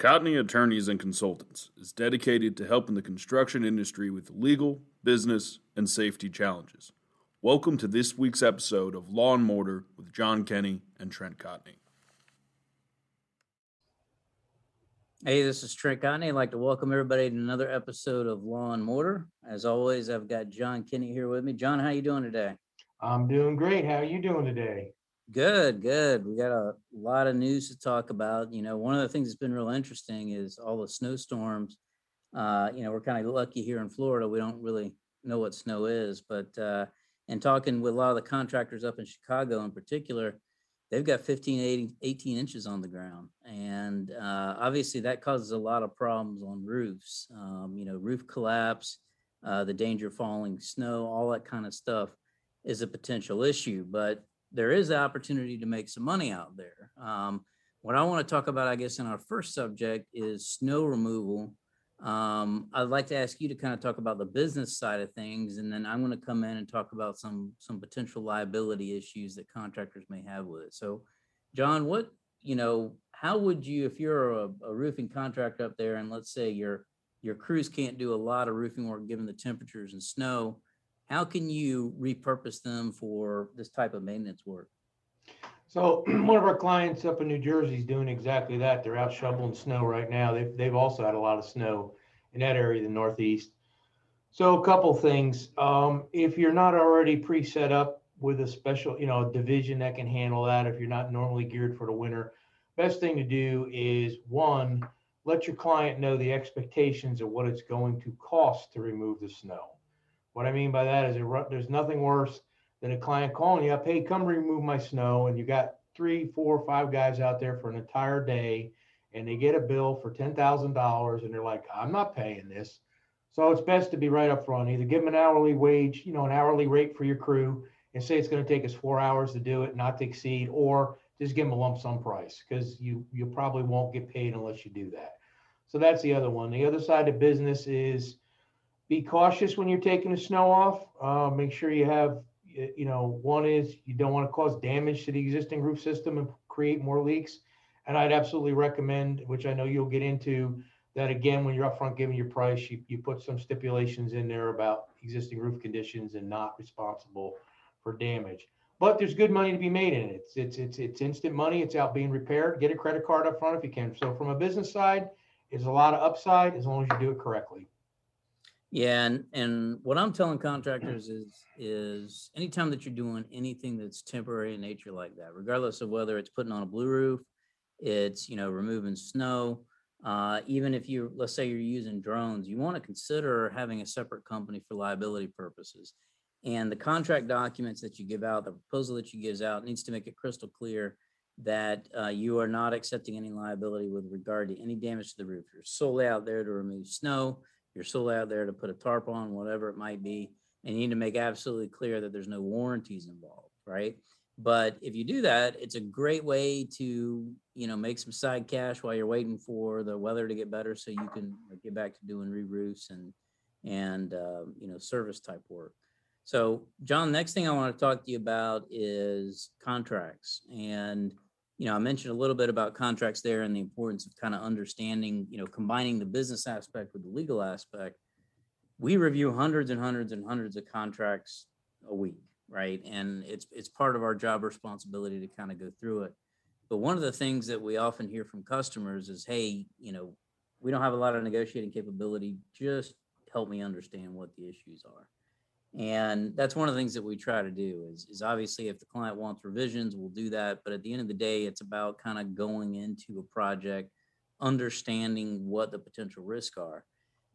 Cotney Attorneys and Consultants is dedicated to helping the construction industry with legal, business, and safety challenges. Welcome to this week's episode of Law and Mortar with John Kenney and Trent Cotney. Hey, this is Trent Cotney. I'd like to welcome everybody to another episode of Law and Mortar. As always, I've got John Kenney here with me. John, how are you doing today? I'm doing great. How are you doing today? Good, good. We got a lot of news to talk about. You know, one of the things that's been real interesting is all the snowstorms. Uh, you know, we're kind of lucky here in Florida. We don't really know what snow is, but uh, and talking with a lot of the contractors up in Chicago in particular, they've got 15, 18, 18 inches on the ground. And uh, obviously that causes a lot of problems on roofs, um, you know, roof collapse, uh, the danger of falling snow, all that kind of stuff is a potential issue. But there is the opportunity to make some money out there. Um, what I want to talk about, I guess, in our first subject is snow removal. Um, I'd like to ask you to kind of talk about the business side of things, and then I'm going to come in and talk about some some potential liability issues that contractors may have with it. So, John, what you know, how would you, if you're a, a roofing contractor up there, and let's say your your crews can't do a lot of roofing work given the temperatures and snow, how can you repurpose them for this type of maintenance work? So one of our clients up in New Jersey is doing exactly that. They're out shoveling snow right now. They've, they've also had a lot of snow in that area, the Northeast. So a couple things. Um, if you're not already pre-set up with a special, you know, division that can handle that, if you're not normally geared for the winter, best thing to do is one, let your client know the expectations of what it's going to cost to remove the snow. What I mean by that is there's nothing worse than a client calling you up, hey, come remove my snow. And you got three, four, five guys out there for an entire day and they get a bill for $10,000 and they're like, I'm not paying this. So it's best to be right up front. Either give them an hourly wage, you know, an hourly rate for your crew and say it's going to take us four hours to do it, not to exceed, or just give them a lump sum price because you you probably won't get paid unless you do that. So that's the other one. The other side of business is be cautious when you're taking the snow off. Uh, make sure you have, you know, one is you don't want to cause damage to the existing roof system and create more leaks. And I'd absolutely recommend, which I know you'll get into, that again, when you're upfront giving your price, you, you put some stipulations in there about existing roof conditions and not responsible for damage. But there's good money to be made in it. It's it's it's it's instant money. It's out being repaired. Get a credit card up front if you can. So from a business side, there's a lot of upside as long as you do it correctly. Yeah, and and what I'm telling contractors is is anytime that you're doing anything that's temporary in nature like that, regardless of whether it's putting on a blue roof, it's you know removing snow, uh, even if you let's say you're using drones, you want to consider having a separate company for liability purposes. And the contract documents that you give out, the proposal that you gives out, needs to make it crystal clear that uh, you are not accepting any liability with regard to any damage to the roof. You're solely out there to remove snow you're still out there to put a tarp on, whatever it might be, and you need to make absolutely clear that there's no warranties involved, right? But if you do that, it's a great way to, you know, make some side cash while you're waiting for the weather to get better, so you can get back to doing re-roofs and and uh, you know service type work. So, John, next thing I want to talk to you about is contracts and you know, I mentioned a little bit about contracts there and the importance of kind of understanding, you know, combining the business aspect with the legal aspect. We review hundreds and hundreds and hundreds of contracts a week, right? And it's it's part of our job responsibility to kind of go through it. But one of the things that we often hear from customers is, hey, you know, we don't have a lot of negotiating capability. Just help me understand what the issues are. And that's one of the things that we try to do is, is obviously if the client wants revisions, we'll do that. But at the end of the day, it's about kind of going into a project, understanding what the potential risks are.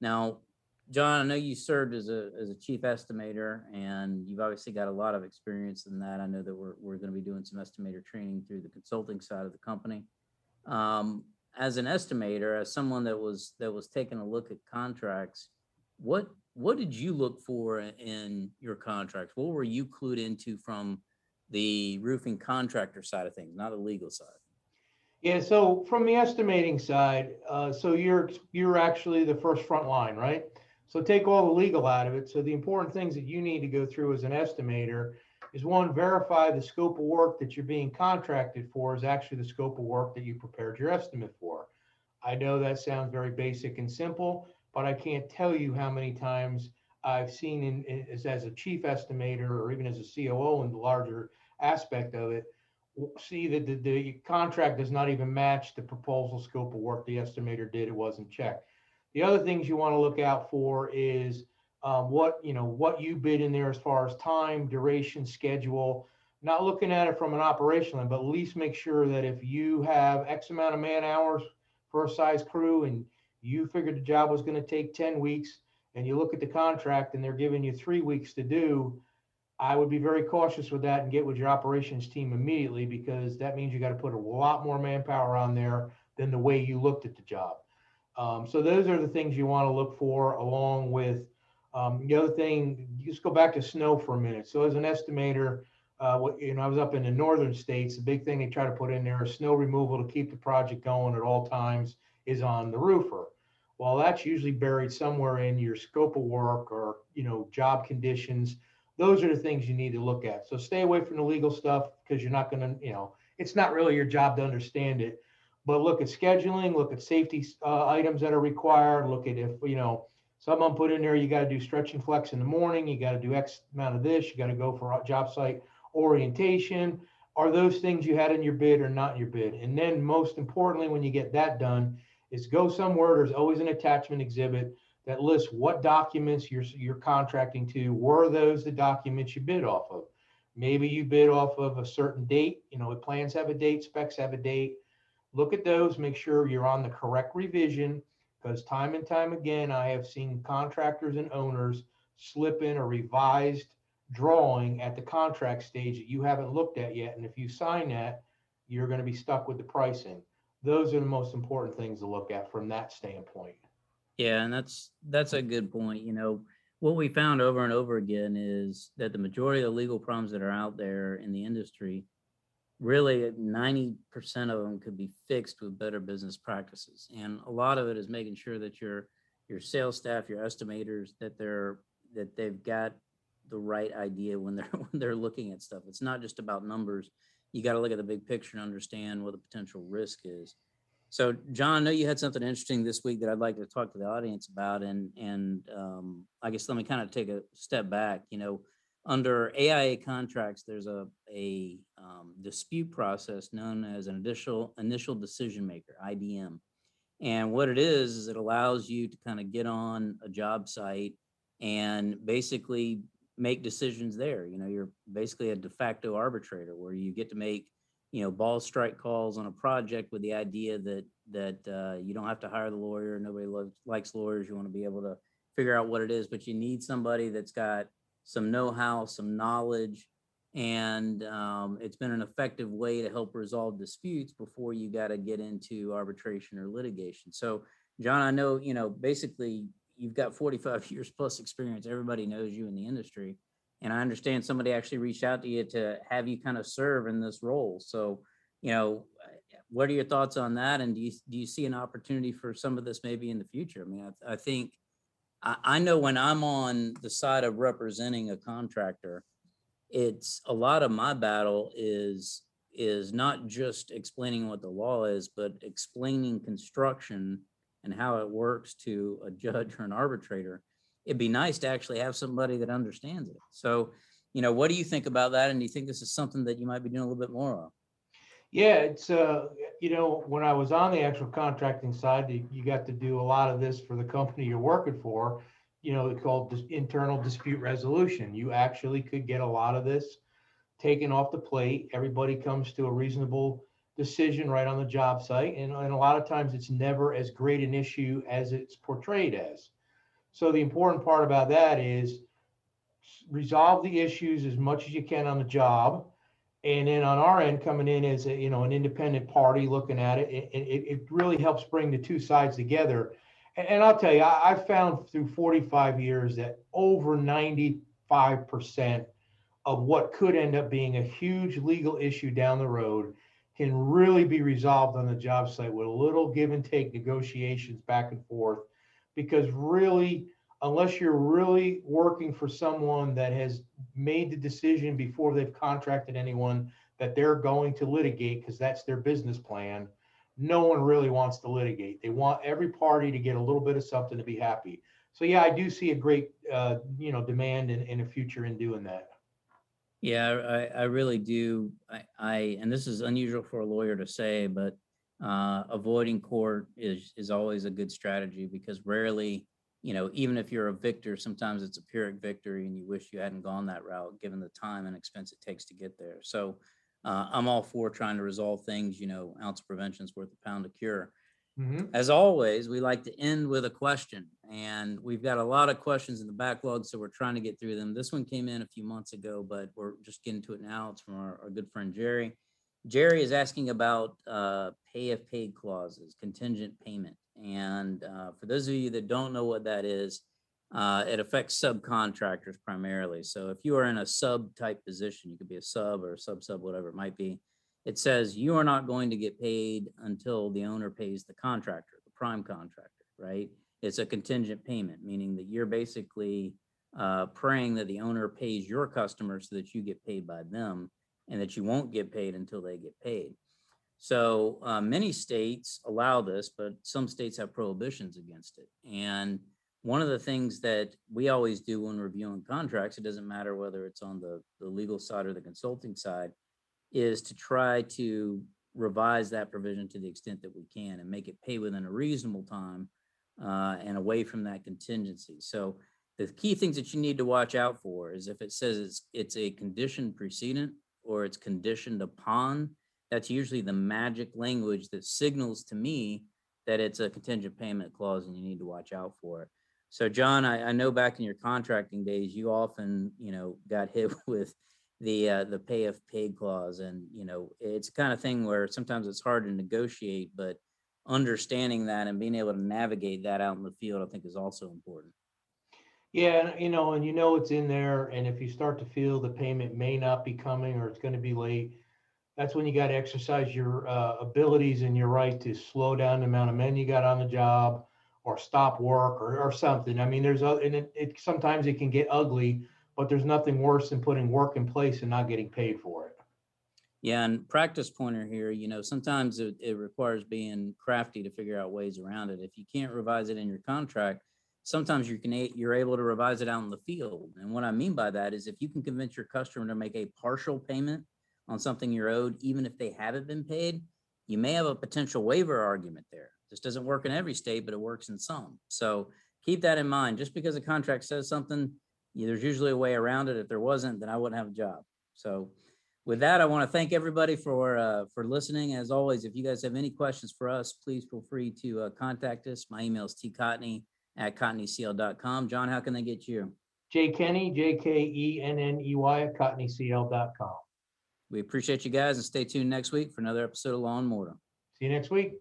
Now, John, I know you served as a, as a chief estimator and you've obviously got a lot of experience in that. I know that we're, we're going to be doing some estimator training through the consulting side of the company. Um, as an estimator, as someone that was, that was taking a look at contracts, what what did you look for in your contracts? What were you clued into from the roofing contractor side of things, not the legal side? Yeah, so from the estimating side, uh, so you're you're actually the first front line, right? So take all the legal out of it. So the important things that you need to go through as an estimator is one, verify the scope of work that you're being contracted for is actually the scope of work that you prepared your estimate for. I know that sounds very basic and simple, but I can't tell you how many times I've seen in, in- as, as a chief estimator or even as a COO in the larger aspect of it, see that the, the contract does not even match the proposal scope of work the estimator did. It wasn't checked. The other things you want to look out for is um, what, you know, what you bid in there as far as time, duration, schedule. Not looking at it from an operational, end, but at least make sure that if you have X amount of man hours for a size crew and you figured the job was going to take 10 weeks and you look at the contract and they're giving you three weeks to do, I would be very cautious with that and get with your operations team immediately because that means you got to put a lot more manpower on there than the way you looked at the job. Um, so those are the things you want to look for along with um, the other thing, just go back to snow for a minute. So as an estimator, uh, what, you know, I was up in the northern states. The big thing they try to put in there is snow removal to keep the project going at all times is on the roofer. Well, that's usually buried somewhere in your scope of work or, you know, job conditions. Those are the things you need to look at. So stay away from the legal stuff because you're not going to, you know, it's not really your job to understand it. But look at scheduling, look at safety uh, items that are required, look at if, you know, someone put in there, you got to do stretch and flex in the morning, you got to do X amount of this, you got to go for job site orientation. Are those things you had in your bid or not in your bid? And then most importantly, when you get that done, is go somewhere. There's always an attachment exhibit that lists what documents you're you're contracting to. Were those the documents you bid off of? Maybe you bid off of a certain date. You know, plans have a date, specs have a date. Look at those. Make sure you're on the correct revision because time and time again, I have seen contractors and owners slip in a revised drawing at the contract stage that you haven't looked at yet. And if you sign that, you're going to be stuck with the pricing. Those are the most important things to look at from that standpoint. Yeah, and that's that's a good point. You know, what we found over and over again is that the majority of the legal problems that are out there in the industry, really 90% of them could be fixed with better business practices. And a lot of it is making sure that your your sales staff, your estimators, that they're that they've got the right idea when they're when they're looking at stuff. It's not just about numbers. You got to look at the big picture and understand what the potential risk is. So, John, I know you had something interesting this week that I'd like to talk to the audience about, and and um, I guess let me kind of take a step back. You know, under AIA contracts, there's a a um, dispute process known as an initial initial decision maker (IDM), and what it is is it allows you to kind of get on a job site and basically make decisions there. You know, you're basically a de facto arbitrator where you get to make you know ball strike calls on a project with the idea that that uh, you don't have to hire the lawyer nobody lo- likes lawyers you want to be able to figure out what it is but you need somebody that's got some know-how some knowledge and um, it's been an effective way to help resolve disputes before you got to get into arbitration or litigation so john i know you know basically you've got 45 years plus experience everybody knows you in the industry and I understand somebody actually reached out to you to have you kind of serve in this role. So, you know, what are your thoughts on that? And do you do you see an opportunity for some of this maybe in the future? I mean, I, I think I, I know when I'm on the side of representing a contractor, it's a lot of my battle is is not just explaining what the law is, but explaining construction and how it works to a judge or an arbitrator it'd be nice to actually have somebody that understands it. So, you know, what do you think about that? And do you think this is something that you might be doing a little bit more of? Yeah, it's uh, you know, when I was on the actual contracting side, you, you got to do a lot of this for the company you're working for. You know, it's called internal dispute resolution. You actually could get a lot of this taken off the plate. Everybody comes to a reasonable decision right on the job site, and, and a lot of times it's never as great an issue as it's portrayed as. So the important part about that is resolve the issues as much as you can on the job. And then on our end, coming in as a, you know, an independent party looking at it, it, it, really helps bring the two sides together. And, and I'll tell you, I, I've found through 45 years that over 95% of what could end up being a huge legal issue down the road can really be resolved on the job site with a little give and take negotiations back and forth because really unless you're really working for someone that has made the decision before they've contracted anyone that they're going to litigate because that's their business plan no one really wants to litigate. They want every party to get a little bit of something to be happy. So yeah, I do see a great, uh, you know, demand in, in a future in doing that. Yeah, I, I really do. I, I, and this is unusual for a lawyer to say, but uh, avoiding court is, is always a good strategy because rarely, you know, even if you're a victor, sometimes it's a Pyrrhic victory and you wish you hadn't gone that route, given the time and expense it takes to get there. So uh, I'm all for trying to resolve things, you know, ounce of prevention is worth a pound of cure. Mhm. As always, we like to end with a question, and we've got a lot of questions in the backlog, so we're trying to get through them. This one came in a few months ago, but we're just getting to it now. It's from our, our good friend Jerry. Jerry is asking about uh, pay if paid clauses, contingent payment. And uh, for those of you that don't know what that is, uh, it affects subcontractors primarily. So if you are in a sub type position, you could be a sub or a sub sub, whatever it might be. It says you are not going to get paid until the owner pays the contractor, the prime contractor, right? It's a contingent payment, meaning that you're basically uh, praying that the owner pays your customer so that you get paid by them and that you won't get paid until they get paid. So uh, many states allow this, but some states have prohibitions against it. And one of the things that we always do when reviewing contracts, it doesn't matter whether it's on the, the legal side or the consulting side, is to try to revise that provision to the extent that we can and make it pay within a reasonable time uh, and away from that contingency. So the key things that you need to watch out for is if it says it's, it's a condition precedent or it's conditioned upon, that's usually the magic language that signals to me that it's a contingent payment clause and you need to watch out for it. So John, I, I know back in your contracting days, you often, you know, got hit with the, uh, the pay if paid clause. And, you know, it's kind of thing where sometimes it's hard to negotiate, but understanding that and being able to navigate that out in the field, I think is also important. Yeah, you know, and you know it's in there, and if you start to feel the payment may not be coming or it's gonna be late, that's when you gotta exercise your uh, abilities and your right to slow down the amount of men you got on the job or stop work or, or something. I mean, there's, a- and it, it, sometimes it can get ugly, but there's nothing worse than putting work in place and not getting paid for it. Yeah, and practice pointer here, you know, sometimes it, it requires being crafty to figure out ways around it. If you can't revise it in your contract, sometimes you can, you're able to revise it out in the field. And what I mean by that is if you can convince your customer to make a partial payment on something you're owed, even if they haven't been paid, you may have a potential waiver argument there. This doesn't work in every state, but it works in some. So keep that in mind. Just because a contract says something, yeah, there's usually a way around it. If there wasn't, then I wouldn't have a job. So with that, I want to thank everybody for, uh, for listening. As always, if you guys have any questions for us, please feel free to, uh, contact us. My email is tcotney at cotneycl.com. John, how can they get you? J Kenney, J K E N N E Y at cotneycl.com. We appreciate you guys and stay tuned next week for another episode of Law and Mortar. See you next week.